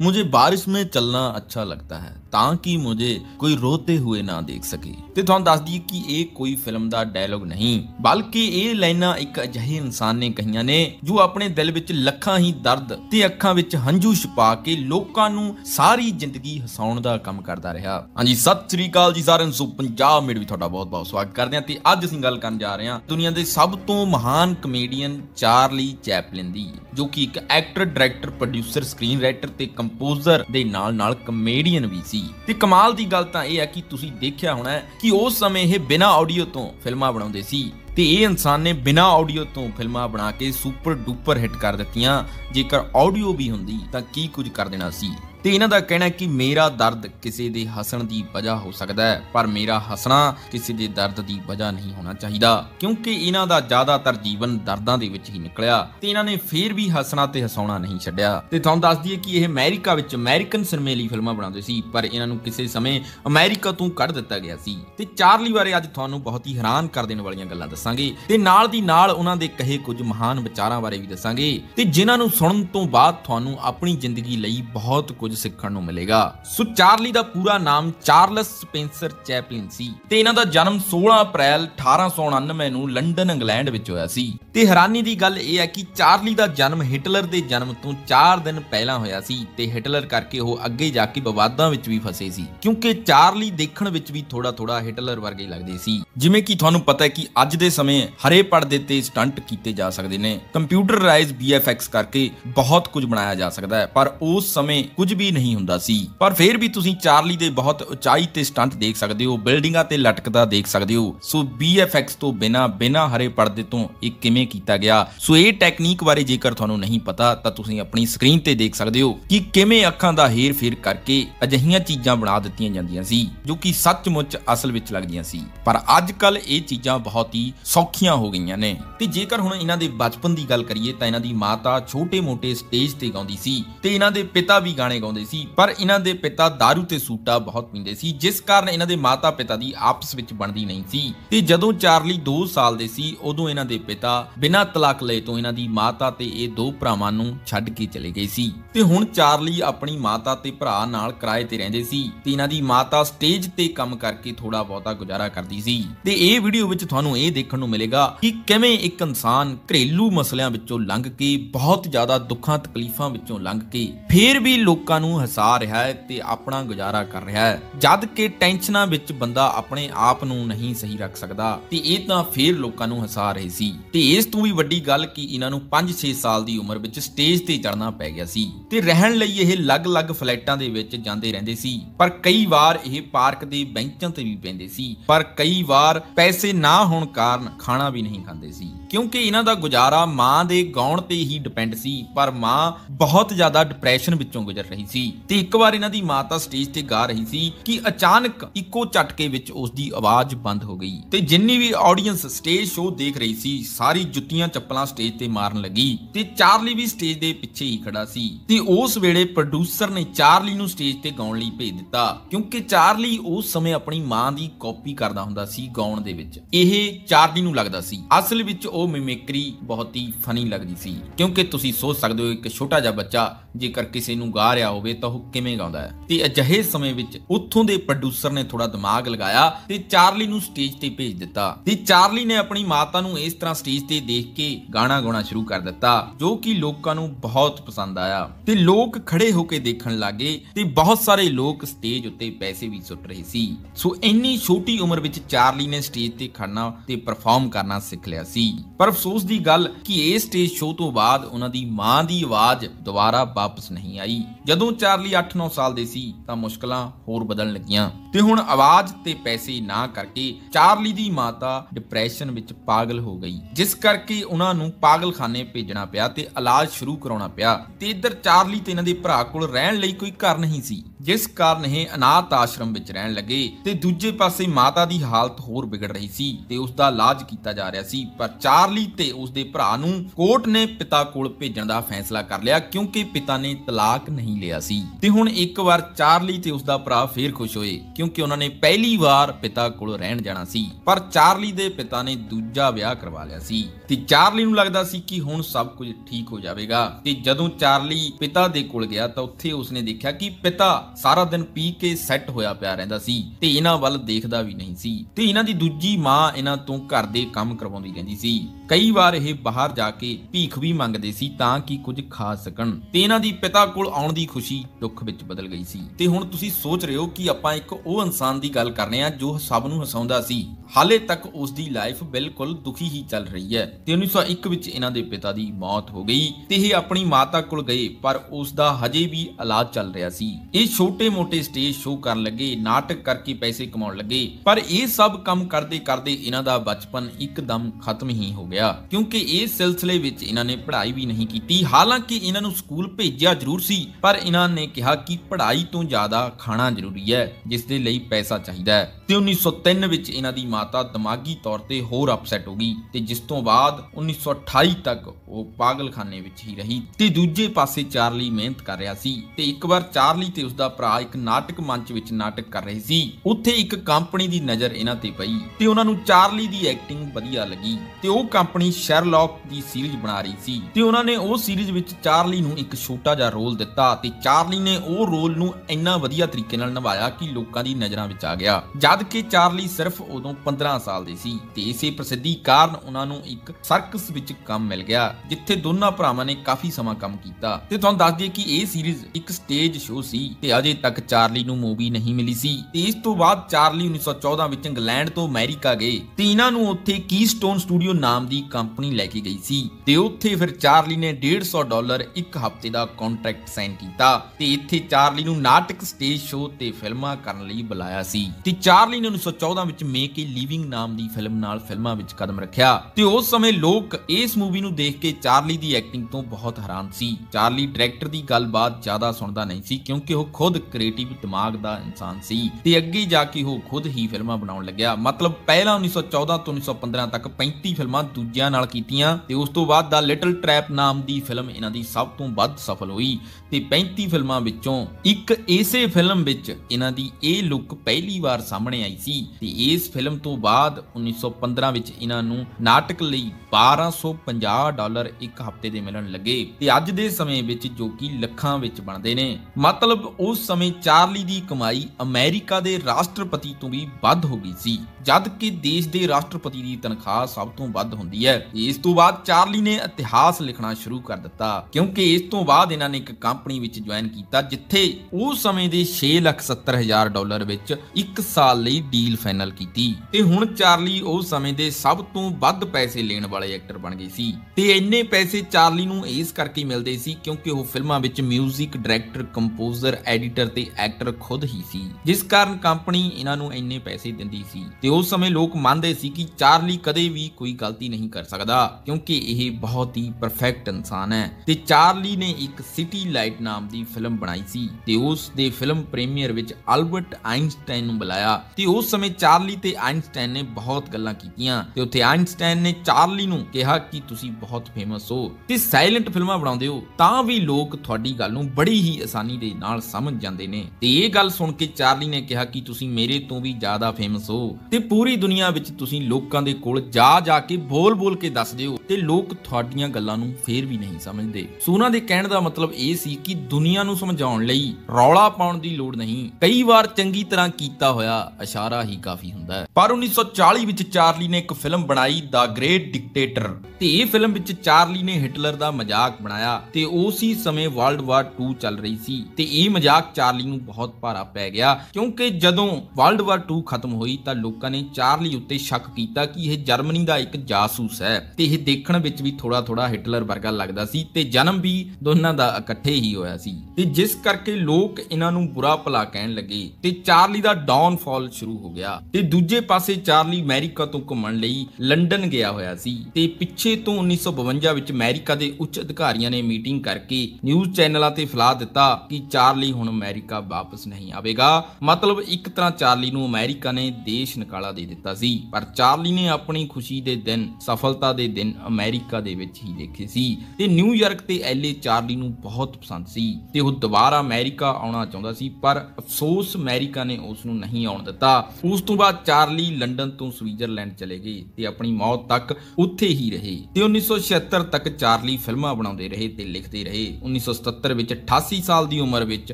मुझे बारिश में चलना अच्छा लगता है ਤਾਂ ਕਿ ਮੁਝੇ ਕੋਈ ਰੋਤੇ ਹੋਏ ਨਾ ਦੇਖ ਸਕੇ ਤੇ ਤੁਹਾਨੂੰ ਦੱਸ ਦਈਏ ਕਿ ਇਹ ਕੋਈ ਫਿਲਮ ਦਾ ਡਾਇਲੌਗ ਨਹੀਂ ਬਲਕਿ ਇਹ ਲਾਈਨਾਂ ਇੱਕ ਅਜਿਹੇ ਇਨਸਾਨ ਨੇ ਕਹੀਆਂ ਨੇ ਜੋ ਆਪਣੇ ਦਿਲ ਵਿੱਚ ਲੱਖਾਂ ਹੀ ਦਰਦ ਤੇ ਅੱਖਾਂ ਵਿੱਚ ਹੰਝੂ ਛੁਪਾ ਕੇ ਲੋਕਾਂ ਨੂੰ ਸਾਰੀ ਜ਼ਿੰਦਗੀ ਹਸਾਉਣ ਦਾ ਕੰਮ ਕਰਦਾ ਰਿਹਾ ਹਾਂਜੀ ਸਤਿ ਸ੍ਰੀ ਅਕਾਲ ਜੀ ਸਾਰਿਆਂ ਨੂੰ ਸੋ ਪੰਜਾਬ ਮੇਡ ਵੀ ਤੁਹਾਡਾ ਬਹੁਤ-ਬਹੁਤ ਸਵਾਗਤ ਕਰਦੇ ਹਾਂ ਤੇ ਅੱਜ ਅਸੀਂ ਗੱਲ ਕਰਨ ਜਾ ਰਹੇ ਹਾਂ ਦੁਨੀਆ ਦੇ ਸਭ ਤੋਂ ਮਹਾਨ ਕਮੇਡੀਅਨ ਚਾਰਲੀ ਚੈਪਲਿਨ ਦੀ ਜੋ ਕਿ ਇੱਕ actor, director, producer, screen writer ਤੇ ਕੰਪੋਜ਼ਰ ਦੇ ਨਾਲ-ਨਾਲ ਕਮੇਡੀਅਨ ਵੀ ਸੀ। ਤੇ ਕਮਾਲ ਦੀ ਗੱਲ ਤਾਂ ਇਹ ਹੈ ਕਿ ਤੁਸੀਂ ਦੇਖਿਆ ਹੋਣਾ ਕਿ ਉਸ ਸਮੇਂ ਇਹ ਬਿਨਾ ਆਡੀਓ ਤੋਂ ਫਿਲਮਾਂ ਬਣਾਉਂਦੇ ਸੀ। ਤੇ ਇਹ ਇਨਸਾਨ ਨੇ ਬਿਨਾ ਆਡੀਓ ਤੋਂ ਫਿਲਮਾਂ ਬਣਾ ਕੇ ਸੁਪਰ ਡੂਪਰ ਹਿੱਟ ਕਰ ਦਿੱਤੀਆਂ। ਜੇਕਰ ਆਡੀਓ ਵੀ ਹੁੰਦੀ ਤਾਂ ਕੀ ਕੁਝ ਕਰ ਦੇਣਾ ਸੀ? ਤੇ ਇਹਨਾਂ ਦਾ ਕਹਿਣਾ ਹੈ ਕਿ ਮੇਰਾ ਦਰਦ ਕਿਸੇ ਦੇ ਹੱਸਣ ਦੀ ਵਜ੍ਹਾ ਹੋ ਸਕਦਾ ਹੈ, ਪਰ ਮੇਰਾ ਹੱਸਣਾ ਕਿਸੇ ਦੇ ਦਰਦ ਦੀ ਵਜ੍ਹਾ ਨਹੀਂ ਹੋਣਾ ਚਾਹੀਦਾ, ਕਿਉਂਕਿ ਇਹਨਾਂ ਦਾ ਜ਼ਿਆਦਾਤਰ ਜੀਵਨ ਦਰਦਾਂ ਦੇ ਵਿੱਚ ਹੀ ਨਿਕਲਿਆ ਤੇ ਇਹਨਾਂ ਨੇ ਫੇਰ ਵੀ ਹੱਸਣਾ ਤੇ ਹਸਾਉਣਾ ਨਹੀਂ ਛੱਡਿਆ। ਤੇ ਤੁਹਾਨੂੰ ਦੱਸ ਦਈਏ ਕਿ ਇਹ ਅਮਰੀਕਾ ਵਿੱਚ ਅਮਰੀਕਨ ਸਿਨੇਮੇ ਲਈ ਫਿਲਮਾਂ ਬਣਾਉਂਦੇ ਸੀ, ਪਰ ਇਹਨਾਂ ਨੂੰ ਕਿਸੇ ਸਮੇਂ ਅਮਰੀਕਾ ਤੋਂ ਕੱਢ ਦਿੱਤਾ ਗਿਆ ਸੀ। ਤੇ ਚਾਰਲੀ ਬਾਰੇ ਅੱਜ ਤੁਹਾਨੂੰ ਬਹੁਤ ਹੀ ਹੈਰਾਨ ਕਰ ਦੇਣ ਵਾਲੀਆਂ ਗੱਲਾਂ ਦੱਸਾਂਗੇ। ਤੇ ਨਾਲ ਦੀ ਨਾਲ ਉਹਨਾਂ ਦੇ ਕਹੇ ਕੁਝ ਮਹਾਨ ਵਿਚਾਰਾਂ ਬਾਰੇ ਵੀ ਦੱਸਾਂਗੇ। ਤੇ ਜਿਨ੍ਹਾਂ ਨੂੰ ਸੁਣਨ ਤੋਂ ਬਾਅਦ ਤੁਹਾਨੂੰ ਆਪਣੀ ਜ਼ਿੰਦਗੀ ਲਈ ਬਹੁਤ ਕੁਝ ਸਿੱਖਣ ਨੂੰ ਮਿਲੇਗਾ। ਸੋ ਚਾਰਲੀ ਦਾ ਪੂਰਾ ਨਾਮ ਚਾਰਲਸ ਸਪੈਂਸਰ ਚੈਪਲਿਨ ਸੀ ਤੇ ਇਹਨਾਂ ਦਾ ਜਨਮ 16 ਅਪ੍ਰੈਲ 1899 ਨੂੰ ਲੰਡਨ, ਇੰਗਲੈਂਡ ਵਿੱਚ ਹੋਇਆ ਸੀ। ਤੇ ਹੈਰਾਨੀ ਦੀ ਗੱਲ ਇਹ ਹੈ ਕਿ ਚਾਰਲੀ ਦਾ ਜਨਮ ਹਿਟਲਰ ਦੇ ਜਨਮ ਤੋਂ 4 ਦਿਨ ਪਹਿਲਾਂ ਹੋਇਆ ਸੀ ਤੇ ਹਿਟਲਰ ਕਰਕੇ ਉਹ ਅੱਗੇ ਜਾ ਕੇ ਵਿਵਾਦਾਂ ਵਿੱਚ ਵੀ ਫਸੇ ਸੀ। ਕਿਉਂਕਿ ਚਾਰਲੀ ਦੇਖਣ ਵਿੱਚ ਵੀ ਥੋੜਾ ਥੋੜਾ ਹਿਟਲਰ ਵਰਗੇ ਲੱਗਦੇ ਸੀ। ਜਿਵੇਂ ਕਿ ਤੁਹਾਨੂੰ ਪਤਾ ਹੈ ਕਿ ਅੱਜ ਦੇ ਸਮੇਂ ਹਰੇ ਪਰਦੇ ਤੇ ਸਟੰਟ ਕੀਤੇ ਜਾ ਸਕਦੇ ਨੇ। ਕੰਪਿਊਟਰਾਈਜ਼ BFX ਕਰਕੇ ਬਹੁਤ ਕੁਝ ਬਣਾਇਆ ਜਾ ਸਕਦਾ ਹੈ, ਪਰ ਉਸ ਸਮੇਂ ਕੁਝ ਵੀ ਨਹੀਂ ਹੁੰਦਾ ਸੀ। ਪਰ ਫਿਰ ਵੀ ਤੁਸੀਂ ਚਾਰਲੀ ਦੇ ਬਹੁਤ ਉਚਾਈ ਤੇ ਸਟੰਟ ਦੇਖ ਸਕਦੇ ਹੋ, ਬਿਲਡਿੰਗਾਂ ਤੇ ਲਟਕਦਾ ਦੇਖ ਸਕਦੇ ਹੋ। ਸੋ BFX ਤੋਂ ਬਿਨਾ ਬਿਨਾ ਹਰੇ ਪਰਦੇ ਤੋਂ ਇਹ ਕਿਵੇਂ ਕੀਤਾ ਗਿਆ। ਸੋ ਇਹ ਟੈਕਨੀਕ ਬਾਰੇ ਜੇਕਰ ਤੁਹਾਨੂੰ ਨਹੀਂ ਪਤਾ, ਤਾਂ ਤੁਸੀਂ ਆਪਣੀ ਸਕਰੀਨ ਤੇ ਦੇਖ ਸਕਦੇ ਹੋ ਕਿ ਕਿਵੇਂ ਅੱਖਾਂ ਦਾ ਹੇਰ ਫੇਰ ਕਰਕੇ ਅਜਿਹੀਆਂ ਚੀਜ਼ਾਂ ਬਣਾ ਦਿੱਤੀਆਂ ਜਾਂਦੀਆਂ ਸੀ, ਜੋ ਕਿ ਸੱਚਮੁੱਚ ਅਸਲ ਵਿੱਚ ਲੱਗਦੀਆਂ ਸੀ। ਪਰ ਅੱਜ ਕੱਲ ਇਹ ਚੀਜ਼ਾਂ ਬਹੁਤ ਹੀ ਸੌਖੀਆਂ ਹੋ ਗਈਆਂ ਨੇ। ਤੇ ਜੇਕਰ ਹੁਣ ਇਹਨਾਂ ਦੇ ਬਚਪਨ ਦੀ ਗੱਲ ਕਰੀਏ, ਤਾਂ ਇਹਨਾਂ ਦੀ ਮਾਤਾ ਛੋਟੇ-ਮੋਟੇ ਸਟੇਜ ਤੇ ਗਾਉਂਦੀ ਸੀ ਤੇ ਇਹਨਾਂ ਦੇ ਪਿਤਾ ਵੀ ਗਾਣੇ ਗਾਉਂਦੇ ਸੀ, ਪਰ ਇਹਨਾਂ ਦੇ ਪਿਤਾ दारू ਤੇ ਸੂਟਾ ਬਹੁਤ ਪੀਂਦੇ ਸੀ, ਜਿਸ ਕਾਰਨ ਇਹਨਾਂ ਦੇ ਮਾਤਾ-ਪਿਤਾ ਦੀ ਆਪਸ ਵਿੱਚ ਬਣਦੀ ਨਹੀਂ ਸੀ। ਤੇ ਜਦੋਂ ਚਾਰਲੀ 2 ਸਾਲ ਦੇ ਸੀ, ਉਦੋਂ ਇਹਨਾਂ ਦੇ ਪਿਤਾ ਬਿਨਾਂ ਤਲਾਕ ਲਏ ਤੋਂ ਇਹਨਾਂ ਦੀ ਮਾਤਾ ਤੇ ਇਹ ਦੋ ਭਰਾਵਾਂ ਨੂੰ ਛੱਡ ਕੇ ਚਲੇ ਗਏ ਸੀ। ਤੇ ਹੁਣ ਚਾਰਲੀ ਆਪਣੀ ਮਾਤਾ ਤੇ ਭਰਾ ਨਾਲ ਕਿਰਾਏ ਤੇ ਰਹਿੰਦੇ ਸੀ ਤੇ ਇਹਨਾਂ ਦੀ ਮਾਤਾ ਸਟੇਜ ਤੇ ਕੰਮ ਕਰਕੇ ਥੋੜਾ ਬਹੁਤਾ ਗੁਜ਼ਾਰਾ ਕਰਦੀ ਸੀ। ਤੇ ਇਹ ਵੀਡੀਓ ਵਿੱਚ ਤੁਹਾਨੂੰ ਇਹ ਦੇਖਣ ਨੂੰ ਮਿਲੇਗਾ ਕਿ ਕਿਵੇਂ ਇੱਕ ਇਨਸਾਨ ਘਰੇਲੂ ਮਸਲਿਆਂ ਵਿੱਚੋਂ ਲੰਘ ਕੇ, ਬਹੁਤ ਜ਼ਿਆਦਾ ਦੁੱਖਾਂ, ਤਕਲੀਫਾਂ ਵਿੱਚੋਂ ਲੰਘ ਕੇ ਫੇਰ ਵੀ ਲੋਕਾਂ ਨੂੰ ਹਸਾ ਰਿਹਾ ਹੈ ਤੇ ਆਪਣਾ ਗੁਜ਼ਾਰਾ ਕਰ ਰਿਹਾ ਹੈ। ਜਦ ਕਿ ਟੈਨਸ਼ਨਾਂ ਵਿੱਚ ਬੰਦਾ ਆਪਣੇ ਆਪ ਨੂੰ ਨਹੀਂ ਸਹੀ ਰੱਖ ਸਕਦਾ ਤੇ ਇਹ ਤਾਂ ਫੇਰ ਲੋਕਾਂ ਨੂੰ ਹਸਾ ਰਹੇ ਸੀ। ਤੇ ਇਸ ਤੋਂ ਵੀ ਵੱਡੀ ਗੱਲ ਕਿ ਇਹਨਾਂ ਨੂੰ 5-6 ਸਾਲ ਦੀ ਉਮਰ ਵਿੱਚ ਸਟੇਜ ਤੇ ਚੜਨਾ ਪੈ ਗਿਆ ਸੀ ਤੇ ਰਹਿਣ ਲਈ ਇਹ ਅਲੱਗ-ਅਲੱਗ ਫਲੈਟਾਂ ਦੇ ਵਿੱਚ ਜਾਂਦੇ ਰਹਿੰਦੇ ਸੀ। ਪਰ ਕਈ ਵਾਰ ਇਹ ਪਾਰਕ ਦੇ ਬੈਂਚਾਂ ਤੇ ਵੀ ਪੈਂਦੇ ਸੀ। ਪਰ ਕਈ ਵਾਰ ਪੈਸੇ ਨਾ ਹੋਣ ਕਾਰਨ ਖਾਣਾ ਵੀ ਨਹੀਂ ਖਾਂਦੇ ਸੀ। ਕਿਉਂਕਿ ਇਹਨਾਂ ਦਾ ਗੁਜ਼ਾਰਾ ਮਾਂ ਦੇ ਗਾਉਣ ਤੇ ਹੀ ਡਿਪੈਂਡ ਸੀ, ਪਰ ਮਾਂ ਬਹੁਤ ਜ਼ਿਆਦਾ ਡਿਪਰੈਸ਼ਨ ਵਿੱਚੋਂ ਗੁਜ਼ਰ ਰਹੀ ਸੀ। ਤੇ ਇੱਕ ਵਾਰ ਇਹਨਾਂ ਦੀ ਮਾਤਾ ਸਟੇਜ ਤੇ ਗਾ ਰਹੀ ਸੀ ਕਿ ਅਚਾਨਕ ਇੱਕੋ ਝਟਕੇ ਵਿੱਚ ਉਸ ਦੀ ਆਵਾਜ਼ ਬੰਦ ਹੋ ਗਈ। ਤੇ ਜਿੰਨੀ ਵੀ ਆਡੀਅנס ਸਟੇਜ ਸ਼ੋਅ ਦੇਖ ਰਹੀ ਸੀ, ਸਾਰੀ ਜੁੱਤੀਆਂ ਚੱਪਲਾਂ ਸਟੇਜ ਤੇ ਮਾਰਨ ਲੱਗੀ। ਤੇ ਚਾਰਲੀ ਵੀ ਸਟੇਜ ਦੇ ਪਿੱਛੇ ਹੀ ਖੜਾ ਸੀ। ਤੇ ਉਸ ਵੇਲੇ ਪ੍ਰੋਡਿਊਸਰ ਨੇ ਚਾਰਲੀ ਨੂੰ ਸਟੇਜ ਤੇ ਗਾਉਣ ਲਈ ਭੇਜ ਦਿੱਤਾ, ਕਿਉਂਕਿ ਚਾਰਲੀ ਉਸ ਸਮੇਂ ਆਪਣੀ ਮਾਂ ਦੀ ਕਾਪੀ ਕਰਦਾ ਹੁੰਦਾ ਸੀ ਗਾਉਣ ਦੇ ਵਿੱਚ। ਇਹ ਚਾਰਲੀ ਨੂੰ ਲੱਗਦਾ ਸੀ। ਅਸਲ ਵਿੱਚ ਉਹ ਮਿਮਿਕਰੀ ਬਹੁਤ ਹੀ ਫਨੀ ਲੱਗਦੀ ਸੀ। ਕਿਉਂਕਿ ਤੁਸੀਂ ਸੋਚ ਸਕਦੇ ਹੋ ਇੱਕ ਛੋਟਾ ਜਿਹਾ ਬੱਚਾ ਜੇਕਰ ਕਿਸੇ ਨੂੰ ਗਾ ਰਿਹਾ ਹੋਵੇ ਤਾਂ ਉਹ ਕਿਵੇਂ ਗਾਉਂਦਾ ਹੈ। ਤੇ ਅਜਿਹੇ ਸਮੇਂ ਵਿੱਚ ਉੱਥੋਂ ਦੇ ਪ੍ਰੋਡਿਊਸਰ ਨੇ ਥੋੜਾ ਦਿਮਾਗ ਲਗਾਇਆ ਤੇ ਚਾਰਲੀ ਨੂੰ ਸਟੇਜ ਤੇ ਭੇਜ ਦਿੱਤਾ। ਤੇ ਚਾਰਲੀ ਨੇ ਆਪਣੀ ਮਾਤਾ ਨੂੰ ਇਸ ਤਰ੍ਹਾਂ ਸਟੇਜ ਤੇ ਦੇਖ ਕੇ ਗਾਣਾ ਗਾਉਣਾ ਸ਼ੁਰੂ ਕਰ ਦਿੱਤਾ, ਜੋ ਕਿ ਲੋਕਾਂ ਨੂੰ ਬਹੁਤ ਪਸੰਦ ਆਇਆ। ਤੇ ਲੋਕ ਖੜੇ ਹੋ ਕੇ ਦੇਖਣ ਲੱਗੇ ਤੇ ਬਹੁਤ ਸਾਰੇ ਲੋਕ ਸਟੇਜ ਉੱਤੇ ਪੈਸੇ ਵੀ ਸੁੱਟ ਰਹੇ ਸੀ। ਸੋ ਇੰਨੀ ਛੋਟੀ ਉਮਰ ਵਿੱਚ ਚਾਰਲੀ ਨੇ ਸਟੇਜ ਤੇ ਖੜਨਾ ਤੇ ਪਰਫਾਰਮ ਕਰਨਾ ਸਿੱਖ ਲਿਆ ਸੀ। ਪਰ ਅਫਸੋਸ ਦੀ ਗੱਲ ਕਿ ਇਹ ਸਟੇਜ ਸ਼ੋਅ ਤੋਂ ਬਾਅਦ ਉਹਨਾਂ ਦੀ ਮਾਂ ਦੀ ਆਵਾਜ਼ ਦੁਬਾਰਾ ਵਾਪਸ ਨਹੀਂ ਆਈ। ਜਦੋਂ ਚਾਰਲੀ 8-9 ਸਾਲ ਦੇ ਸੀ, ਤਾਂ ਮੁਸ਼ਕਲਾਂ ਹੋਰ ਬਦਲਣ ਲੱਗੀਆਂ। ਤੇ ਹੁਣ ਆਵਾਜ਼ ਤੇ ਪੈਸੇ ਨਾ ਕਰਕੇ ਚਾਰਲੀ ਦੀ ਮਾਤਾ ਡਿਪਰੈਸ਼ਨ ਵਿੱਚ ਪਾਗਲ ਹੋ ਗਈ। ਜਿਸ ਕਰਕੇ ਉਹਨਾਂ ਨੂੰ ਪਾਗਲਖਾਨੇ ਭੇਜਣਾ ਪਿਆ ਤੇ ਇਲਾਜ ਸ਼ੁਰੂ ਕਰਾਉਣਾ ਪਿਆ। ਤੇ ਇੱਧਰ ਚਾਰਲੀ ਤੇ ਇਹਨਾਂ ਦੇ ਭਰਾ ਕੋਲ ਰਹਿਣ ਲਈ ਕੋਈ ਘਰ ਨਹੀਂ ਸੀ। ਜਿਸ ਕਾਰਨ ਇਹ ਅਨਾਥ ਆਸ਼ਰਮ ਵਿੱਚ ਰਹਿਣ ਲੱਗੇ ਤੇ ਦੂਜੇ ਪਾਸੇ ਮਾਤਾ ਦੀ ਹਾਲਤ ਹੋਰ ਵਿਗੜ ਰਹੀ ਸੀ ਤੇ ਉਸ ਦਾ ਇਲਾਜ ਕੀਤਾ ਜਾ ਰਿਹਾ ਸੀ। ਪਰ ਚਾਰਲੀ ਤੇ ਉਸ ਦੇ ਭਰਾ ਨੂੰ ਕੋਰਟ ਨੇ ਪਿਤਾ ਕੋਲ ਭੇਜਣ ਦਾ ਫੈਸਲਾ ਕਰ ਲਿਆ ਕਿਉਂਕਿ ਪਿਤਾ ਨੇ ਤਲਾਕ ਨਹੀਂ ਲਿਆ ਸੀ। ਤੇ ਹੁਣ ਇੱਕ ਵਾਰ ਚਾਰਲੀ ਤੇ ਉਸ ਦਾ ਭਰਾ ਫੇਰ ਖੁਸ਼ ਹੋਏ ਕਿਉਂਕਿ ਉਹਨਾਂ ਨੇ ਪਹਿਲੀ ਵਾਰ ਪਿਤਾ ਕੋਲ ਰਹਿਣ ਜਾਣਾ ਸੀ। ਪਰ ਚਾਰਲੀ ਦੇ ਪਿਤਾ ਨੇ ਦੂਜਾ ਵਿਆਹ ਕਰਵਾ ਲਿਆ ਸੀ ਤੇ ਚਾਰਲੀ ਨੂੰ ਲੱਗਦਾ ਸੀ ਕਿ ਹੁਣ ਸਭ ਕੁਝ ਠੀਕ ਹੋ ਜਾਵੇਗਾ। ਤੇ ਜਦੋਂ ਚਾਰਲੀ ਪਿਤਾ ਦੇ ਕੋਲ ਗਿਆ ਤਾਂ ਉੱਥੇ ਉਸਨੇ ਦੇਖਿਆ ਕਿ ਪਿਤਾ ਸਾਰਾ ਦਿਨ ਪੀ ਕੇ ਸੈੱਟ ਹੋਇਆ ਪਿਆ ਰਹਿੰਦਾ ਸੀ ਤੇ ਇਹਨਾਂ ਵੱਲ ਦੇਖਦਾ ਵੀ ਨਹੀਂ ਸੀ ਤੇ ਇਹਨਾਂ ਦੀ ਦੂਜੀ ਮਾਂ ਇਹਨਾਂ ਤੋਂ ਘਰ ਦੇ ਕੰਮ ਕਰਵਾਉਂਦੀ ਰਹਿੰਦੀ ਸੀ। ਕਈ ਵਾਰ ਇਹ ਬਾਹਰ ਜਾ ਕੇ ਭੀਖ ਵੀ ਮੰਗਦੇ ਸੀ ਤਾਂ ਕਿ ਕੁਝ ਖਾ ਸਕਣ ਤੇ ਇਹਨਾਂ ਦੀ ਪਿਤਾ ਕੋਲ ਆਉਣ ਦੀ ਖੁਸ਼ੀ ਦੁੱਖ ਵਿੱਚ ਬਦਲ ਗਈ ਸੀ। ਤੇ ਹੁਣ ਤੁਸੀਂ ਸੋਚ ਰਹੇ ਹੋ ਕਿ ਆਪਾਂ ਇੱਕ ਉਹ ਇਨਸਾਨ ਦੀ ਗੱਲ ਕਰ ਰਹੇ ਹਾਂ ਜੋ ਸਭ ਨੂੰ ਹਸਾਉਂਦਾ ਸੀ। ਹਾਲੇ ਤੱਕ ਉਸ ਦੀ ਲਾਈਫ ਬਿਲਕੁਲ ਦੁਖੀ ਹੀ ਚੱਲ ਰਹੀ ਹੈ। ਤੇ 1901 ਵਿੱਚ ਇਹਨਾਂ ਦੇ ਪਿਤਾ ਦੀ ਮੌਤ ਹੋ ਗਈ ਤੇ ਇਹ ਆਪਣੀ ਮਾਤਾ ਕੋਲ ਗਏ ਪਰ ਉਸ ਦਾ ਹਜੇ ਵੀ ਇਲਾਜ ਚੱਲ ਰਿਹਾ ਸੀ। ਇਹ ਛੋਟੇ-ਮੋਟੇ ਸਟੇਜ ਸ਼ੋਅ ਕਰਨ ਲੱਗੇ, ਨਾਟਕ ਕਰਕੇ ਪੈਸੇ ਕਮਾਉਣ ਲੱਗੇ। ਪਰ ਇਹ ਸਭ ਕੰਮ ਕਰਦੇ ਕਰਦੇ ਇਹਨਾਂ ਦਾ ਬਚਪਨ ਇੱਕਦਮ ਖਤਮ ਹੀ ਹੋ ਗਿਆ। ਕਿਉਂਕਿ ਇਸ ਸਿਲਸਿਲੇ ਵਿੱਚ ਇਹਨਾਂ ਨੇ ਪੜ੍ਹਾਈ ਵੀ ਨਹੀਂ ਕੀਤੀ। ਹਾਲਾਂਕਿ ਇਹਨਾਂ ਨੂੰ ਸਕੂਲ ਭੇਜਿਆ ਜ਼ਰੂਰ ਸੀ, ਪਰ ਇਹਨਾਂ ਨੇ ਕਿਹਾ ਕਿ ਪੜ੍ਹਾਈ ਤੋਂ ਜ਼ਿਆਦਾ ਖਾਣਾ ਜ਼ਰੂਰੀ ਹੈ, ਜਿਸ ਦੇ ਲਈ ਪੈਸਾ ਚਾਹੀਦਾ ਹੈ। ਤੇ 1903 ਵਿੱਚ ਇਹਨਾਂ ਦੀ ਮਾਤਾ ਦਿਮਾਗੀ ਤੌਰ ਤੇ ਹੋਰ ਅਪਸੈਟ ਹੋ ਗਈ ਤੇ ਜਿਸ ਤੋਂ ਬਾਅਦ 1928 ਤੱਕ ਉਹ ਪਾਗਲਖਾਨੇ ਵਿੱਚ ਹੀ ਰਹੀ। ਤੇ ਦੂਜੇ ਪਾਸੇ ਚਾਰਲੀ ਮਿਹਨਤ ਕਰ ਰਿਹਾ ਸੀ ਤੇ ਇੱਕ ਵਾਰ ਚਾਰਲੀ ਤੇ ਉਸ ਦਾ ਭਰਾ ਇੱਕ ਨਾਟਕ ਮੰਚ ਵਿੱਚ ਨਾਟਕ ਕਰ ਰਹੇ ਸੀ। ਉੱਥੇ ਇੱਕ ਕੰਪਨੀ ਦੀ ਨਜ਼ਰ ਇਹਨਾਂ ਤੇ ਪਈ ਤੇ ਉਹਨਾਂ ਨੂੰ ਚਾਰਲੀ ਦੀ ਐਕਟਿੰਗ ਵਧੀਆ ਲੱਗੀ ਤੇ ਉਹ ਕੰਪਨੀ ਸ਼ੈਰਲੌਕ ਦੀ ਸੀਰੀਜ਼ ਬਣਾ ਰਹੀ ਸੀ ਤੇ ਉਹਨਾਂ ਨੇ ਉਹ ਸੀਰੀਜ਼ ਵਿੱਚ ਚਾਰਲੀ ਨੂੰ ਇੱਕ ਛੋਟਾ ਜਿਹਾ ਰੋਲ ਦਿੱਤਾ ਤੇ ਚਾਰਲੀ ਨੇ ਉਹ ਰੋਲ ਨੂੰ ਇੰਨਾ ਵਧੀਆ ਤਰੀਕੇ ਨਾਲ ਨਿਭਾਇਆ ਕਿ ਲੋਕਾਂ ਦੀ ਨਜ਼ਰਾਂ ਵਿੱਚ ਆ ਗਿਆ। ਜਦ ਕਿ ਚਾਰਲੀ ਸਿਰਫ ਉਦੋਂ 15 ਸਾਲ ਦੇ ਸੀ ਤੇ ਇਸੇ ਪ੍ਰਸਿੱਧੀ ਕਾਰਨ ਉਹਨਾਂ ਨੂੰ ਇੱਕ ਸਰਕਸ ਵਿੱਚ ਕੰਮ ਮਿਲ ਗਿਆ, ਜਿੱਥੇ ਦੋਨਾਂ ਭਰਾਵਾਂ ਨੇ ਕਾਫੀ ਸਮਾਂ ਕੰਮ ਕੀਤਾ। ਤੇ ਤੁਹਾਨੂੰ ਦੱਸ ਦਈਏ ਕਿ ਇਹ ਸੀਰੀਜ਼ ਇੱਕ ਸਟੇਜ ਸ਼ੋਅ ਸੀ ਤੇ ਅਜੇ ਤੱਕ ਚਾਰਲੀ ਨੂੰ ਮੂਵੀ ਨਹੀਂ ਮਿਲੀ ਸੀ। ਤੇ ਇਸ ਤੋਂ ਬਾਅਦ ਚਾਰਲੀ 1914 ਵਿੱਚ ਇੰਗਲੈਂਡ ਤੋਂ ਅਮਰੀਕਾ ਗਏ ਤੇ ਇਹਨਾਂ ਨੂੰ ਉੱਥੇ ਕੀਸਟੋਨ ਸਟੂਡੀਓ ਨਾਮ ਦੀ ਕੰਪਨੀ ਲੈ ਕੇ ਗਈ ਸੀ। ਤੇ ਉੱਥੇ ਫਿਰ ਚਾਰਲੀ ਨੇ 150 ਡਾਲਰ ਇੱਕ ਹਫ਼ਤੇ ਦਾ ਕੰਟਰੈਕਟ ਸਾਈਨ ਕੀਤਾ ਤੇ ਇੱਥੇ ਚਾਰਲੀ ਨੂੰ ਨਾਟਕ ਸਟੇਜ ਸ਼ੋਅ ਤੇ ਫਿਲਮਾਂ ਕਰਨ ਲਈ ਬੁਲਾਇਆ ਸੀ। ਤੇ ਚਾਰਲੀ ਨੇ 1914 ਵਿੱਚ ਮੇਕ ਏ ਲਿਵਿੰਗ ਨਾਮ ਦੀ ਫਿਲਮ ਨਾਲ ਫਿਲਮਾਂ ਵਿੱਚ ਕਦਮ ਰੱਖਿਆ। ਤੇ ਉਸ ਸਮੇਂ ਲੋਕ ਇਸ ਮੂਵੀ ਨੂੰ ਦੇਖ ਕੇ ਚਾਰਲੀ ਦੀ ਐਕਟਿੰਗ ਤੋਂ ਬਹੁਤ ਹੈਰਾਨ ਸੀ। ਚਾਰਲੀ ਡਾਇਰੈਕਟਰ ਦੀ ਗੱਲਬਾਤ ਜ਼ਿਆਦਾ ਸੁਣਦਾ ਨਹੀਂ ਸੀ ਕਿਉਂਕਿ ਉਹ ਖੁਦ ਕ੍ਰੀਏਟਿਵ ਦਿਮਾਗ ਦਾ ਇਨਸਾਨ ਸੀ ਤੇ ਅੱਗੇ ਜਾ ਕੇ ਉਹ ਖੁਦ ਹੀ ਫਿਲਮਾਂ ਬਣਾਉਣ ਲੱਗਿਆ। ਮਤਲਬ ਪਹਿਲਾਂ 1914 ਤੋਂ 1915 ਤੱਕ 35 ਫਿਲਮਾਂ ਦੂਜਿਆਂ ਨਾਲ ਕੀਤੀਆਂ ਤੇ ਉਸ ਤੋਂ ਬਾਅਦ ਦਾ ਲਿਟਲ ਟ੍ਰੈਪ ਨਾਮ ਦੀ ਫਿਲਮ ਇਹਨਾਂ ਦੀ ਸਭ ਤੋਂ ਵੱਧ ਸਫਲ ਹੋਈ ਤੇ 35 ਫਿਲਮਾਂ ਵਿੱਚੋਂ ਇੱਕ ਇਸੇ ਫਿਲਮ ਵਿੱਚ ਇਹਨਾਂ ਦੀ ਇਹ ਲੁੱਕ ਪਹਿਲੀ ਵਾਰ ਸਾਹਮਣੇ ਆਈ ਸੀ ਤੇ ਇਸ ਫਿਲਮ ਤੋਂ ਬਾਅਦ 1915 ਵਿੱਚ ਇਹਨਾਂ ਨੂੰ ਨਾਟਕ ਲਈ 1250 ਡਾਲਰ ਇੱਕ ਹਫ਼ਤੇ ਦੇ ਮਿਲਣ ਲੱਗੇ ਤੇ ਅੱਜ ਦੇ ਸਮੇਂ ਵਿੱਚ ਜੋ ਕਿ ਲੱਖਾਂ ਵਿੱਚ ਬਣਦੇ ਨੇ। ਮਤਲਬ ਉਸ ਸਮੇਂ ਚਾਰਲੀ ਦੀ ਕਮਾਈ ਅਮਰੀਕਾ ਦੇ ਰਾਸ਼ਟਰਪਤੀ ਤੋਂ ਵੀ ਵੱਧ ਹੋ ਗਈ ਸੀ, ਜਦ ਕਿ ਦੇਸ਼ ਦੇ ਰਾਸ਼ਟਰਪਤੀ ਦੀ ਤਨਖਾਹ ਸਭ ਤੋਂ ਵੱਧ ਹੁੰਦੀ ਹੈ। ਇਸ ਤੋਂ ਬਾਅਦ ਚਾਰਲੀ ਨੇ ਇਤਿਹਾਸ ਲਿਖਣਾ ਸ਼ੁਰੂ ਕਰ ਦਿੱਤਾ, ਕਿਉਂਕਿ ਇਸ ਤੋਂ ਬਾਅਦ ਇਹਨਾਂ ਨੇ ਇੱਕ ਕੰਪਨੀ ਵਿੱਚ ਜੁਆਇਨ ਕੀਤਾ, ਜਿੱਥੇ ਉਸ ਸਮੇਂ ਦੇ 670000 ਡਾਲਰ ਵਿੱਚ 1 ਸਾਲ ਲਈ ਡੀਲ ਫਾਈਨਲ ਕੀਤੀ। ਤੇ ਹੁਣ ਚਾਰਲੀ ਉਸ ਸਮੇਂ ਦੇ ਸਭ ਤੋਂ ਵੱਧ ਪੈਸੇ ਲੈਣ ਵਾਲੇ ਐਕਟਰ ਬਣ ਗਏ ਸੀ। ਤੇ ਇੰਨੇ ਪੈਸੇ ਚਾਰਲੀ ਨੂੰ ਇਸ ਕਰਕੇ ਮਿਲਦੇ ਸੀ, ਕਿਉਂਕਿ ਉਹ ਫਿਲਮਾਂ ਵਿੱਚ 뮤직 ਡਾਇਰੈਕਟਰ, ਕੰਪੋਜ਼ਰ, ਐਡੀਟਰ ਤੇ ਐਕਟਰ ਖੁਦ ਹੀ ਸੀ, ਜਿਸ ਕਾਰਨ ਕੰਪਨੀ ਇਹਨਾਂ ਨੂੰ ਇੰਨੇ ਪੈਸੇ ਦਿੰਦੀ ਸੀ ਤੇ ਉਸ ਸਮੇਂ ਲੋਕ ਮੰਨਦੇ ਸੀ ਕਿ ਚਾਰਲੀ ਕਦੇ ਵੀ ਕੋਈ ਗਲਤੀ ਨਹੀਂ ਕਰ ਸਕਦਾ, ਕਿਉਂਕਿ ਇਹ ਬਹੁਤ ਹੀ ਪਰਫੈਕਟ ਇਨਸਾਨ ਹੈ ਤੇ ਚਾਰਲੀ ਨੇ ਇੱਕ ਸਿਟੀ ਲਾਈਟ ਨਾਮ ਦੀ ਫਿਲਮ ਬਣਾਈ ਸੀ ਤੇ ਉਸ ਦੇ ਫਿਲਮ ਪ੍ਰੀਮੀਅਰ ਵਿੱਚ ਅਲਬਰਟ ਆਇਨਸਟਾਈਨ ਨੂੰ ਬੁਲਾਇਆ ਤੇ ਉਸ ਸਮੇਂ ਚਾਰਲੀ ਤੇ ਆਇਨਸਟਾਈਨ ਨੇ ਬਹੁਤ ਗੱਲਾਂ ਕੀਤੀਆਂ ਤੇ ਉੱਥੇ ਆਇਨਸਟਾਈਨ ਨੇ ਚਾਰਲੀ ਨੂੰ ਕਿਹਾ ਕਿ ਤੁਸੀਂ ਬਹੁਤ ਫੇਮਸ ਹੋ ਤੇ ਸਾਇਲੈਂਟ ਫਿਲਮਾਂ ਬਣਾਉਂਦੇ ਹੋ, ਤਾਂ ਵੀ ਲੋਕ ਤੁਹਾਡੀ ਗੱਲ ਨੂੰ ਬੜੀ ਹੀ ਆਸਾਨੀ ਦੇ ਨਾਲ ਸਮਝ ਜਾਂਦੇ ਨੇ। ਤੇ ਇਹ ਗੱਲ ਸੁਣ ਕੇ ਚਾਰਲੀ ਨੇ ਕਿਹਾ ਕਿ ਤੁਸੀਂ ਮੇਰੇ ਤੋਂ ਵੀ ਜ਼ਿਆਦਾ ਫੇਮਸ ਹੋ ਤੇ ਪੂਰੀ ਦੁਨੀਆ ਵਿੱਚ ਤੁਸੀਂ ਲੋਕਾਂ ਦੇ ਕੋਲ ਜਾ ਜਾ ਕੇ ਬੋਲ-ਬੋਲ ਕੇ ਦੱਸਦੇ ਹੋ ਤੇ ਲੋਕ ਤੁਹਾਡੀਆਂ ਗੱਲਾਂ ਨੂੰ ਫੇਰ ਵੀ ਨਹੀਂ ਸਮਝਦੇ। ਸੋਨਾ ਦੇ ਕਹਿਣ ਦਾ ਮਤਲਬ ਇਹ ਸੀ ਕਿ ਦੁਨੀਆ ਨੂੰ ਸਮਝਾਉਣ ਲਈ ਰੌਲਾ ਪਾਉਣ ਦੀ ਲੋੜ ਨਹੀਂ। ਕਈ ਵਾਰ ਚੰਗੀ ਤਰ੍ਹਾਂ ਕੀਤਾ ਹੋਇਆ ਇਸ਼ਾਰਾ ਹੀ ਕਾਫੀ ਹੁੰਦਾ ਹੈ। ਪਰ 1940 ਵਿੱਚ ਚਾਰਲੀ ਨੇ ਇੱਕ ਫਿਲਮ ਬਣਾਈ ਦਾ ਗ੍ਰੇਟ ਡਿਕਟੇਟਰ ਤੇ ਇਹ ਫਿਲਮ ਵਿੱਚ ਚਾਰਲੀ ਨੇ ਹਿਟਲਰ ਦਾ ਮਜ਼ਾਕ ਬਣਾਇਆ ਤੇ ਉਸੇ ਸਮੇਂ ਵਰਲਡ ਵਾਰ 2 ਚੱਲ ਰਹੀ ਸੀ। ਤੇ ਇਹ ਮਜ਼ਾਕ ਚਾਰਲੀ ਨੂੰ ਬਹੁਤ ਭਾਰਾ ਪੈ ਗਿਆ। ਕਿਉਂਕਿ ਜਦੋਂ ਵਰਲਡ ਵਾਰ 2 ਖਤਮ ਹੋਈ ਤਾਂ ਲੋਕਾਂ ਨੇ ਚਾਰਲੀ ਉੱਤੇ ਸ਼ੱਕ ਕੀਤਾ ਕਿ ਇਹ ਜਰਮਨੀ ਦਾ ਇੱਕ ਜਾਸੂਸ ਹੈ ਤੇ ਇਹ ਦੇਖਣ ਵਿੱਚ ਵੀ ਥੋੜਾ ਥੋੜਾ ਹਿਟਲਰ ਵਰਗਾ ਲੱਗਦਾ ਸੀ ਤੇ ਜਨਮ ਵੀ ਦੋਨਾਂ ਦਾ ਇਕੱਠੇ ਹੀ ਹੋਇਆ ਸੀ। ਤੇ ਜਿਸ ਕਰਕੇ ਲੋਕ ਇਹਨਾਂ ਨੂੰ ਬੁਰਾ ਭਲਾ ਕਹਿਣ ਲੱਗੇ ਤੇ ਚਾਰਲੀ ਦਾ ਡਾਊਨਫਾਲ ਸ਼ੁਰੂ ਹੋ ਗਿਆ। ਤੇ ਦੂਜੇ ਪਾਸੇ ਚਾਰਲੀ ਅਮਰੀਕਾ ਤੋਂ ਘੁੰਮਣ ਲਈ ਲੰਡਨ ਗਿਆ ਹੋਇਆ ਸੀ ਤੇ ਪਿੱਛੇ ਤੋਂ 1952 ਵਿੱਚ ਅਮਰੀਕਾ ਦੇ ਉੱਚ ਅਧਿਕਾਰੀਆਂ ਨੇ ਮੀਟਿੰਗ ਕਰਕੇ ਨਿਊਜ਼ ਚੈਨਲਾਂ ਤੇ ਫਲਾ ਦਿੱਤਾ ਕਿ ਚਾਰਲੀ ਹੁਣ ਅਮਰੀਕਾ ਵਾਪਸ ਨਹੀਂ ਆਵੇਗਾ। ਮਤਲਬ ਇੱਕ ਤਰ੍ਹਾਂ ਚਾਰਲੀ ਨੂੰ ਅਮਰੀਕਾ ਨੇ ਦੇਸ਼ ਨਿਕਾਲਾ ਦੇ ਦਿੱਤਾ ਸੀ। ਪਰ ਚਾਰਲੀ ਨੇ ਆਪਣੀ ਖੁਸ਼ੀ ਦੇ ਦਿਨ, ਸਫਲਤਾ ਦੇ ਦਿਨ ਅਮਰੀਕਾ ਦੇ ਵਿੱਚ ਹੀ ਦੇਖੇ ਸੀ। ਤੇ ਨਿਊਯਾਰਕ ਤੇ ਐਲਏ ਚਾਰਲੀ ਨੂੰ ਬਹੁਤ ਪਸੰਦ ਸੀ। ਤੇ ਉਹ ਦੁਬਾਰਾ ਅਮਰੀਕਾ ਆਉਣਾ ਚਾਹੁੰਦਾ ਸੀ, ਪਰ ਅਫਸੋਸ ਅਮਰੀਕਾ ਨੇ ਉਸ ਨੂੰ ਨਹੀਂ ਆਉਣ ਦਿੱਤਾ। ਉਸ ਤੋਂ ਬਾਅਦ ਚਾਰਲੀ ਲੰਡਨ ਤੋਂ ਸਵਿਟਜ਼ਰਲੈਂਡ ਚਲੇ ਗਏ ਤੇ ਆਪਣੀ ਮੌਤ ਤੱਕ ਉੱਥੇ ਹੀ ਰਹੇ। ਤੇ 1976 ਤੱਕ ਚਾਰਲੀ ਫਿਲਮਾਂ ਬਣਾਉਂਦੇ ਰਹੇ ਤੇ ਲਿਖਦੇ ਰਹੇ। 1977 ਵਿੱਚ 88 ਸਾਲ ਦੀ ਉਮਰ ਵਿੱਚ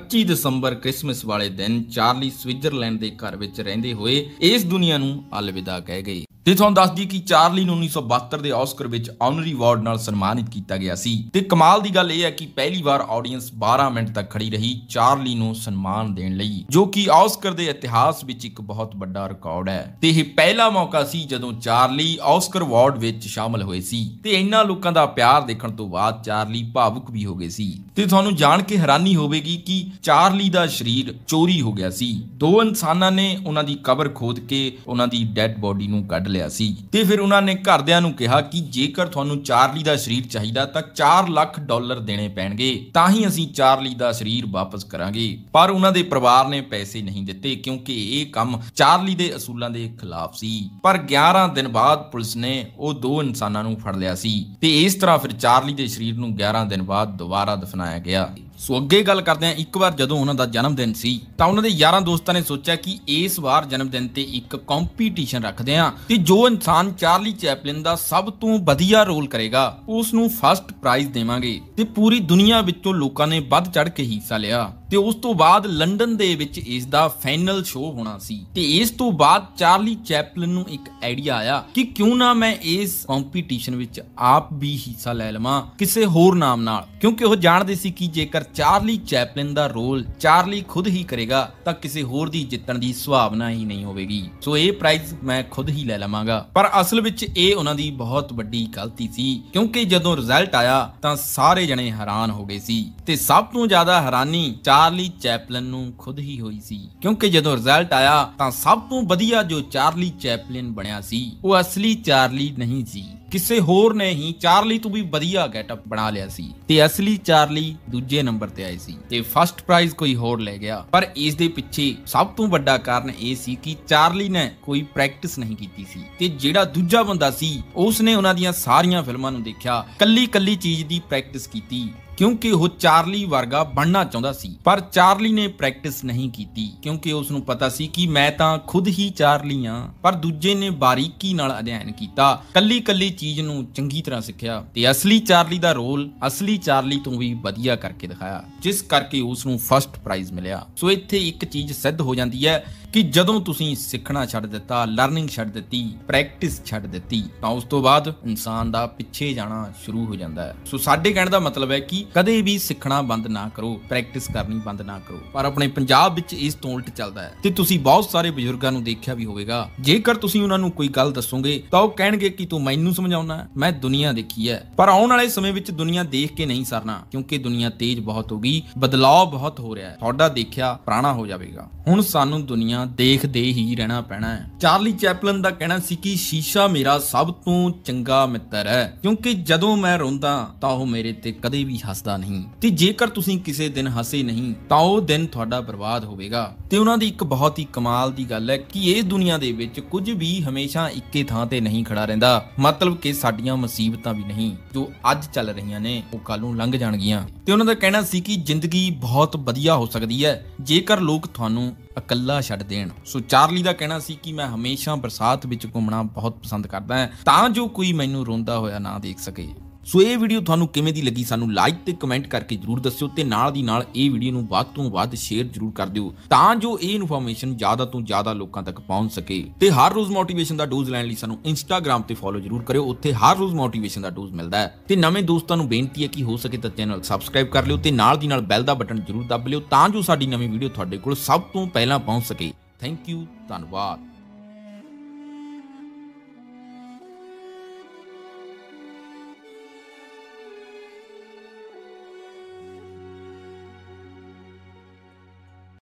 25 ਦਸੰਬਰ ਕ੍ਰਿਸਮਸ ਵਾਲੇ ਦਿਨ ਚਾਰਲੀ ਸਵਿਟਜ਼ਰਲੈਂਡ ਦੇ ਘਰ ਵਿੱਚ ਰਹਿੰਦੇ ਹੋਏ ਇਸ ਦੁਨੀਆ ਨੂੰ ਅਲਵਿਦਾ ਕਹਿ ਗਏ। ਤੇ ਤੁਹਾਨੂੰ ਦੱਸ ਦਈਏ ਕਿ ਚਾਰਲੀ ਨੂੰ 1972 ਦੇ ਆਸਕਰ ਵਿੱਚ ਆਨਰੀ ਅਵਾਰਡ ਨਾਲ ਸਨਮਾਨਿਤ ਕੀਤਾ ਗਿਆ ਸੀ। ਤੇ ਕਮਾਲ ਦੀ ਗੱਲ ਇਹ ਹੈ ਕਿ ਪਹਿਲੀ ਵਾਰ ਆਡੀਅנס 12 ਮਿੰਟ ਤੱਕ ਖੜੀ ਰਹੀ ਚਾਰਲੀ ਨੂੰ ਸਨਮਾਨ ਦੇਣ ਲਈ, ਜੋ ਕਿ ਆਸਕਰ ਦੇ ਇਤਿਹਾਸ ਵਿੱਚ ਇੱਕ ਬਹੁਤ ਵੱਡਾ ਰਿਕਾਰਡ ਹੈ। ਤੇ ਇਹ ਪਹਿਲਾ ਮੌਕਾ ਸੀ ਜਦੋਂ ਚਾਰਲੀ ਆਸਕਰ ਅਵਾਰਡ ਵਿੱਚ ਸ਼ਾਮਲ ਹੋਏ ਸੀ। ਤੇ ਇੰਨਾ ਲੋਕਾਂ ਦਾ ਪਿਆਰ ਦੇਖਣ ਤੋਂ ਬਾਅਦ ਚਾਰਲੀ ਭਾਵੁਕ ਵੀ ਹੋ ਗਏ ਸੀ। ਤੇ ਤੁਹਾਨੂੰ ਜਾਣ ਕੇ ਹੈਰਾਨੀ ਹੋਵੇਗੀ ਕਿ ਚਾਰਲੀ ਦਾ ਸਰੀਰ ਚੋਰੀ ਹੋ ਗਿਆ ਸੀ। ਦੋ ਇਨਸਾਨਾਂ ਨੇ ਉਹਨਾਂ ਦੀ ਕਬਰ ਖੋਦ ਕੇ ਉਹਨਾਂ ਦੀ ਡੈੱਡ ਬੋਡੀ ਨੂੰ ਕੱਢ ਲਿਆ। ਸੀ ਤੇ ਫਿਰ ਉਹਨਾਂ ਨੇ ਘਰਦਿਆਂ ਨੂੰ ਕਿਹਾ ਕਿ ਜੇਕਰ ਤੁਹਾਨੂੰ ਚਾਰਲੀ ਦਾ ਸਰੀਰ ਚਾਹੀਦਾ ਤਾਂ 4 ਲੱਖ ਡਾਲਰ ਦੇਣੇ ਪੈਣਗੇ, ਤਾਂ ਹੀ ਅਸੀਂ ਚਾਰਲੀ ਦਾ ਸਰੀਰ ਵਾਪਸ ਕਰਾਂਗੇ। ਪਰ ਉਹਨਾਂ ਦੇ ਪਰਿਵਾਰ ਨੇ ਪੈਸੇ ਨਹੀਂ ਦਿੱਤੇ ਕਿਉਂਕਿ ਇਹ ਕੰਮ ਚਾਰਲੀ ਦੇ ਅਸੂਲਾਂ ਦੇ ਖਿਲਾਫ ਸੀ। ਪਰ 11 ਦਿਨ ਬਾਅਦ ਪੁਲਿਸ ਨੇ ਉਹ ਦੋ ਇਨਸਾਨਾਂ ਨੂੰ ਫੜ ਲਿਆ ਸੀ ਤੇ ਇਸ ਤਰ੍ਹਾਂ ਫਿਰ ਚਾਰਲੀ ਦੇ ਸਰੀਰ ਨੂੰ 11 ਦਿਨ ਬਾਅਦ ਦੁਬਾਰਾ ਦਫਨਾਇਆ ਗਿਆ। ਸੋ ਅੱਗੇ ਗੱਲ ਕਰਦੇ ਹਾਂ, ਇੱਕ ਵਾਰ ਜਦੋਂ ਉਹਨਾਂ ਦਾ ਜਨਮ ਦਿਨ ਸੀ, ਤਾਂ ਉਹਨਾਂ ਦੇ ਯਾਰਾਂ ਦੋਸਤਾਂ ਨੇ ਸੋਚਿਆ ਕਿ ਇਸ ਵਾਰ ਜਨਮ ਦਿਨ ਤੇ ਇੱਕ ਕੰਪੀਟੀਸ਼ਨ ਰੱਖਦੇ ਹਾਂ ਤੇ ਜੋ ਇਨਸਾਨ ਚਾਰਲੀ ਚੈਪਲਿਨ ਦਾ ਸਭ ਤੋਂ ਵਧੀਆ ਰੋਲ ਕਰੇਗਾ, ਉਸ ਨੂੰ ਫਰਸਟ ਪ੍ਰਾਈਜ਼ ਦੇਵਾਂਗੇ ਤੇ ਪੂਰੀ ਦੁਨੀਆ ਵਿੱਚੋਂ ਲੋਕਾਂ ਨੇ ਵੱਧ ਚੜ ਕੇ ਹਿੱਸਾ ਲਿਆ। ਤੇ ਉਸ ਤੋਂ ਬਾਅਦ ਲੰਡਨ ਦੇ ਵਿੱਚ ਇਸ ਦਾ ਫਾਈਨਲ ਸ਼ੋਅ ਹੋਣਾ ਸੀ। ਤੇ ਇਸ ਤੋਂ ਬਾਅਦ ਚਾਰਲੀ ਚੈਪਲਿਨ ਨੂੰ ਇੱਕ ਆਈਡੀਆ ਆਇਆ ਕਿ ਕਿਉਂ ਨਾ ਮੈਂ ਇਸ ਕੰਪੀਟੀਸ਼ਨ ਵਿੱਚ ਆਪ ਵੀ ਹਿੱਸਾ ਲੈ ਲਵਾਂ ਕਿਸੇ ਹੋਰ ਨਾਮ ਨਾਲ। ਕਿਉਂਕਿ ਉਹ ਜਾਣਦੇ ਸੀ ਕਿ ਜੇਕਰ ਚਾਰਲੀ ਚੈਪਲਿਨ ਦਾ ਰੋਲ ਚਾਰਲੀ ਖੁਦ ਹੀ ਕਰੇਗਾ, ਤਾਂ ਕਿਸੇ ਹੋਰ ਦੀ ਜਿੱਤਣ ਦੀ ਸੁਭਾਵਨਾ ਹੀ ਨਹੀਂ ਹੋਵੇਗੀ। ਸੋ ਇਹ ਪ੍ਰਾਈਜ਼ ਮੈਂ ਖੁਦ ਹੀ ਲੈ ਲਵਾਂਗਾ। ਪਰ ਅਸਲ ਵਿੱਚ ਇਹ ਉਹਨਾਂ ਦੀ ਬਹੁਤ ਵੱਡੀ ਗਲਤੀ ਸੀ, ਕਿਉਂਕਿ ਜਦੋਂ ਰਿਜ਼ਲਟ ਆਇਆ ਤਾਂ ਸਾਰੇ ਜਣੇ ਹੈਰਾਨ ਹੋ ਗਏ ਸੀ। ਤੇ ਸਭ ਤੋਂ ਜ਼ਿਆਦਾ ਹੈਰਾਨੀ ਚਾਰਲੀ ਚੈਪਲਿਨ ਨੂੰ ਖੁਦ ਹੀ ਹੋਈ ਸੀ। ਕਿਉਂਕਿ ਜਦੋਂ ਰਿਜ਼ਲਟ ਆਇਆ ਤਾਂ ਸਭ ਤੋਂ ਵਧੀਆ ਜੋ ਚਾਰਲੀ ਚੈਪਲਿਨ ਬਣਿਆ ਸੀ, ਉਹ ਅਸਲੀ ਚਾਰਲੀ ਨਹੀਂ ਸੀ। ਕਿਸੇ ਹੋਰ ਨੇ ਹੀ ਚਾਰਲੀ ਤੋਂ ਵੀ ਵਧੀਆ ਗੈਟਅਪ ਬਣਾ ਲਿਆ ਸੀ ਤੇ ਅਸਲੀ ਚਾਰਲੀ ਦੂਜੇ ਨੰਬਰ ਤੇ ਆਏ ਸੀ ਤੇ ਫਰਸਟ ਪ੍ਰਾਈਜ਼ ਕੋਈ ਹੋਰ ਲੈ ਗਿਆ। ਪਰ ਇਸ ਦੇ ਪਿੱਛੇ ਸਭ ਤੋਂ ਵੱਡਾ ਕਾਰਨ ਇਹ ਸੀ ਕਿ ਚਾਰਲੀ ਨੇ ਕੋਈ ਪ੍ਰੈਕਟਿਸ ਨਹੀਂ ਕੀਤੀ ਸੀ ਤੇ ਜਿਹੜਾ ਦੂਜਾ ਬੰਦਾ ਸੀ ਉਸ ਨੇ ਉਹਨਾਂ ਦੀਆਂ ਸਾਰੀਆਂ ਫਿਲਮਾਂ ਨੂੰ ਦੇਖਿਆ ਕੱਲੀ ਕੱਲੀ ਚੀਜ਼ ਦੀ ਪ੍ਰੈਕਟਿਸ ਕੀਤੀ ਕਿਉਂਕਿ ਉਹ ਚਾਰਲੀ ਵਰਗਾ ਬਣਨਾ ਚਾਹੁੰਦਾ ਸੀ। ਪਰ ਚਾਰਲੀ ਨੇ ਪ੍ਰੈਕਟਿਸ ਨਹੀਂ ਕੀਤੀ, ਕਿਉਂਕਿ ਉਸ ਨੂੰ ਪਤਾ ਸੀ ਕਿ ਮੈਂ ਤਾਂ ਖੁਦ ਹੀ ਚਾਰਲੀ ਆ, ਪਰ ਦੂਜੇ ਨੇ ਬਾਰੀਕੀ ਨਾਲ ਅਧਿਐਨ ਕੀਤਾ ਕੱਲੀ ਕੱਲੀ ਚੀਜ਼ ਨੂੰ ਚੰਗੀ ਤਰ੍ਹਾਂ ਸਿੱਖਿਆ ਤੇ ਅਸਲੀ ਚਾਰਲੀ ਦਾ ਰੋਲ ਅਸਲੀ ਚਾਰਲੀ ਤੋਂ ਵੀ ਵਧੀਆ ਕਰਕੇ ਦਿਖਾਇਆ, ਜਿਸ ਕਰਕੇ ਉਸ ਨੂੰ ਫਰਸਟ ਪ੍ਰਾਈਜ਼ ਮਿਲਿਆ। ਸੋ ਇੱਥੇ ਇੱਕ ਚੀਜ਼ ਸਿੱਧ ਹੋ ਜਾਂਦੀ ਹੈ ਕਿ ਜਦੋਂ ਤੁਸੀਂ ਸਿੱਖਣਾ ਛੱਡ ਦਿੱਤਾ ਲਰਨਿੰਗ ਛੱਡ ਦਿੱਤੀ ਪ੍ਰੈਕਟਿਸ ਛੱਡ ਦਿੱਤੀ, ਤਾਂ ਉਸ ਤੋਂ ਬਾਅਦ ਇਨਸਾਨ ਦਾ ਪਿੱਛੇ ਜਾਣਾ ਸ਼ੁਰੂ ਹੋ ਜਾਂਦਾ ਹੈ। ਸੋ ਸਾਡੇ ਕਹਿਣ ਦਾ ਮਤਲਬ ਹੈ ਕਿ ਕਦੇ ਵੀ ਸਿੱਖਣਾ ਬੰਦ ਨਾ ਕਰੋ ਪ੍ਰੈਕਟਿਸ ਕਰਨੀ ਬੰਦ ਨਾ ਕਰੋ। ਪਰ ਆਪਣੇ ਪੰਜਾਬ ਵਿੱਚ ਇਸ ਤੋਂ ਉਲਟ ਚੱਲਦਾ ਹੈ। ਤੇ ਤੁਸੀਂ ਬਹੁਤ ਸਾਰੇ ਬਜ਼ੁਰਗਾਂ ਨੂੰ ਦੇਖਿਆ ਵੀ ਹੋਵੇਗਾ, ਜੇਕਰ ਤੁਸੀਂ ਉਹਨਾਂ ਨੂੰ ਕੋਈ ਗੱਲ ਦੱਸੋਗੇ, ਤਾਂ ਉਹ ਕਹਿਣਗੇ ਕਿ ਤੂੰ ਮੈਨੂੰ ਸਮਝਾਉਣਾ ਹੈ, ਮੈਂ ਦੁਨੀਆ ਦੇਖੀ ਹੈ। ਪਰ ਆਉਣ ਵਾਲੇ ਸਮੇਂ ਵਿੱਚ ਦੁਨੀਆ ਦੇਖ ਕੇ ਨਹੀਂ ਸਰਨਾ, ਕਿਉਂਕਿ ਦੁਨੀਆ ਤੇਜ਼ ਬਹੁਤ ਹੋ ਗਈ, ਬਦਲਾਅ ਬਹੁਤ ਹੋ ਰਿਹਾ ਹੈ। ਤੁਹਾਡਾ ਦੇਖਿਆ ਪੁਰਾਣਾ ਹੋ ਜਾਵੇਗਾ। ਹੁਣ ਸਾਨੂੰ ਦੁਨੀਆ ਦੇਖਦੇ ਹੀ ਰਹਿਣਾ ਪੈਣਾ ਹੈ। ਚਾਰਲੀ ਚੈਪਲਨ ਦਾ ਕਹਿਣਾ ਸੀ ਕਿ ਸ਼ੀਸ਼ਾ ਮੇਰਾ ਸਭ ਤੋਂ ਚੰਗਾ ਮਿੱਤਰ ਹੈ, ਕਿਉਂਕਿ ਜਦੋਂ ਮੈਂ ਰੋਂਦਾ ਤਾਂ ਉਹ ਮੇਰੇ ਤੇ ਕਦੇ ਵੀ ਹੱਸਦਾ ਨਹੀਂ। ਤੇ ਜੇਕਰ ਤੁਸੀਂ ਕਿਸੇ ਦਿਨ ਹੱਸੇ ਨਹੀਂ, ਤਾਂ ਉਹ ਦਿਨ ਤੁਹਾਡਾ ਬਰਬਾਦ ਹੋਵੇਗਾ। ਤੇ ਉਹਨਾਂ ਦੀ ਇੱਕ ਬਹੁਤ ਹੀ ਕਮਾਲ ਦੀ ਗੱਲ ਹੈ ਕਿ ਇਸ ਦੁਨੀਆ ਦੇ ਵਿੱਚ ਕੁਝ ਵੀ ਹਮੇਸ਼ਾ ਇੱਕੇ ਥਾਂ ਤੇ ਨਹੀਂ ਖੜਾ ਰਹਿੰਦਾ। ਮਤਲਬ ਕਿ ਸਾਡੀਆਂ ਮੁਸੀਬਤਾਂ ਵੀ ਨਹੀਂ, ਜੋ ਅੱਜ ਚੱਲ ਰਹੀਆਂ ਨੇ, ਉਹ ਕੱਲ ਨੂੰ ਲੰਘ ਜਾਣਗੀਆਂ। ਤੇ ਉਹਨਾਂ ਦਾ ਕਹਿਣਾ ਸੀ ਕਿ ਜ਼ਿੰਦਗੀ ਬਹੁਤ ਵਧੀਆ ਹੋ ਸਕਦੀ ਹੈ। ਜੇਕਰ ਲੋਕ ਤੁਹਾਨੂੰ ਇਕੱਲਾ ਛੱਡ ਦੇਣ। ਸੋ ਚਾਰਲੀ ਦਾ ਕਹਿਣਾ ਸੀ ਕਿ ਮੈਂ ਹਮੇਸ਼ਾ ਬਰਸਾਤ ਵਿੱਚ ਘੁੰਮਣਾ ਬਹੁਤ ਪਸੰਦ ਕਰਦਾ ਹਾਂ। ਤਾਂ ਜੋ ਕੋਈ ਮੈਨੂੰ ਰੋਂਦਾ ਹੋਇਆ ਨਾ ਦੇਖ ਸਕੇ। ਸੋ ਇਹ ਵੀਡੀਓ ਤੁਹਾਨੂੰ ਕਿਵੇਂ ਦੀ ਲੱਗੀ ਸਾਨੂੰ ਲਾਈਕ ਤੇ ਕਮੈਂਟ ਕਰਕੇ ਜਰੂਰ ਦੱਸਿਓ ਤੇ ਨਾਲ ਦੀ ਨਾਲ ਇਹ ਵੀਡੀਓ ਨੂੰ ਵੱਧ ਤੋਂ ਵੱਧ ਸ਼ੇਅਰ ਜਰੂਰ ਕਰ ਦਿਓ ਤਾਂ ਜੋ ਇਹ ਇਨਫੋਰਮੇਸ਼ਨ ਜ਼ਿਆਦਾ ਤੋਂ ਜ਼ਿਆਦਾ ਲੋਕਾਂ ਤੱਕ ਪਹੁੰਚ ਸਕੇ। ਤੇ ਹਰ ਰੋਜ਼ ਮੋਟੀਵੇਸ਼ਨ ਦਾ ਡੋਜ਼ ਲੈਣ ਲਈ ਸਾਨੂੰ ਇੰਸਟਾਗ੍ਰam ਤੇ ਫੋਲੋ ਜਰੂਰ ਕਰਿਓ, ਉੱਥੇ ਹਰ ਰੋਜ਼ ਮੋਟੀਵੇਸ਼ਨ ਦਾ ਡੋਜ਼ ਮਿਲਦਾ ਹੈ। ਤੇ ਨਵੇਂ ਦੋਸਤਾਂ ਨੂੰ ਬੇਨਤੀ ਹੈ ਕਿ ਹੋ ਸਕੇ ਤਾਂ ਚੈਨਲ ਸਬਸਕ੍ਰਾਈਬ ਕਰ ਲਿਓ ਤੇ ਨਾਲ ਦੀ ਨਾਲ ਬੈਲ ਦਾ ਬਟਨ ਜਰੂਰ ਦੱਬ ਲਿਓ ਤਾਂ ਜੋ ਸਾਡੀ ਨਵੀਂ ਵੀਡੀਓ ਤੁਹਾਡੇ ਕੋਲ ਸਭ ਤੋਂ ਪਹਿਲਾਂ ਪਹੁੰਚ ਸਕੇ। ਥੈਂਕ ਯੂ ਧੰਨਵਾਦ।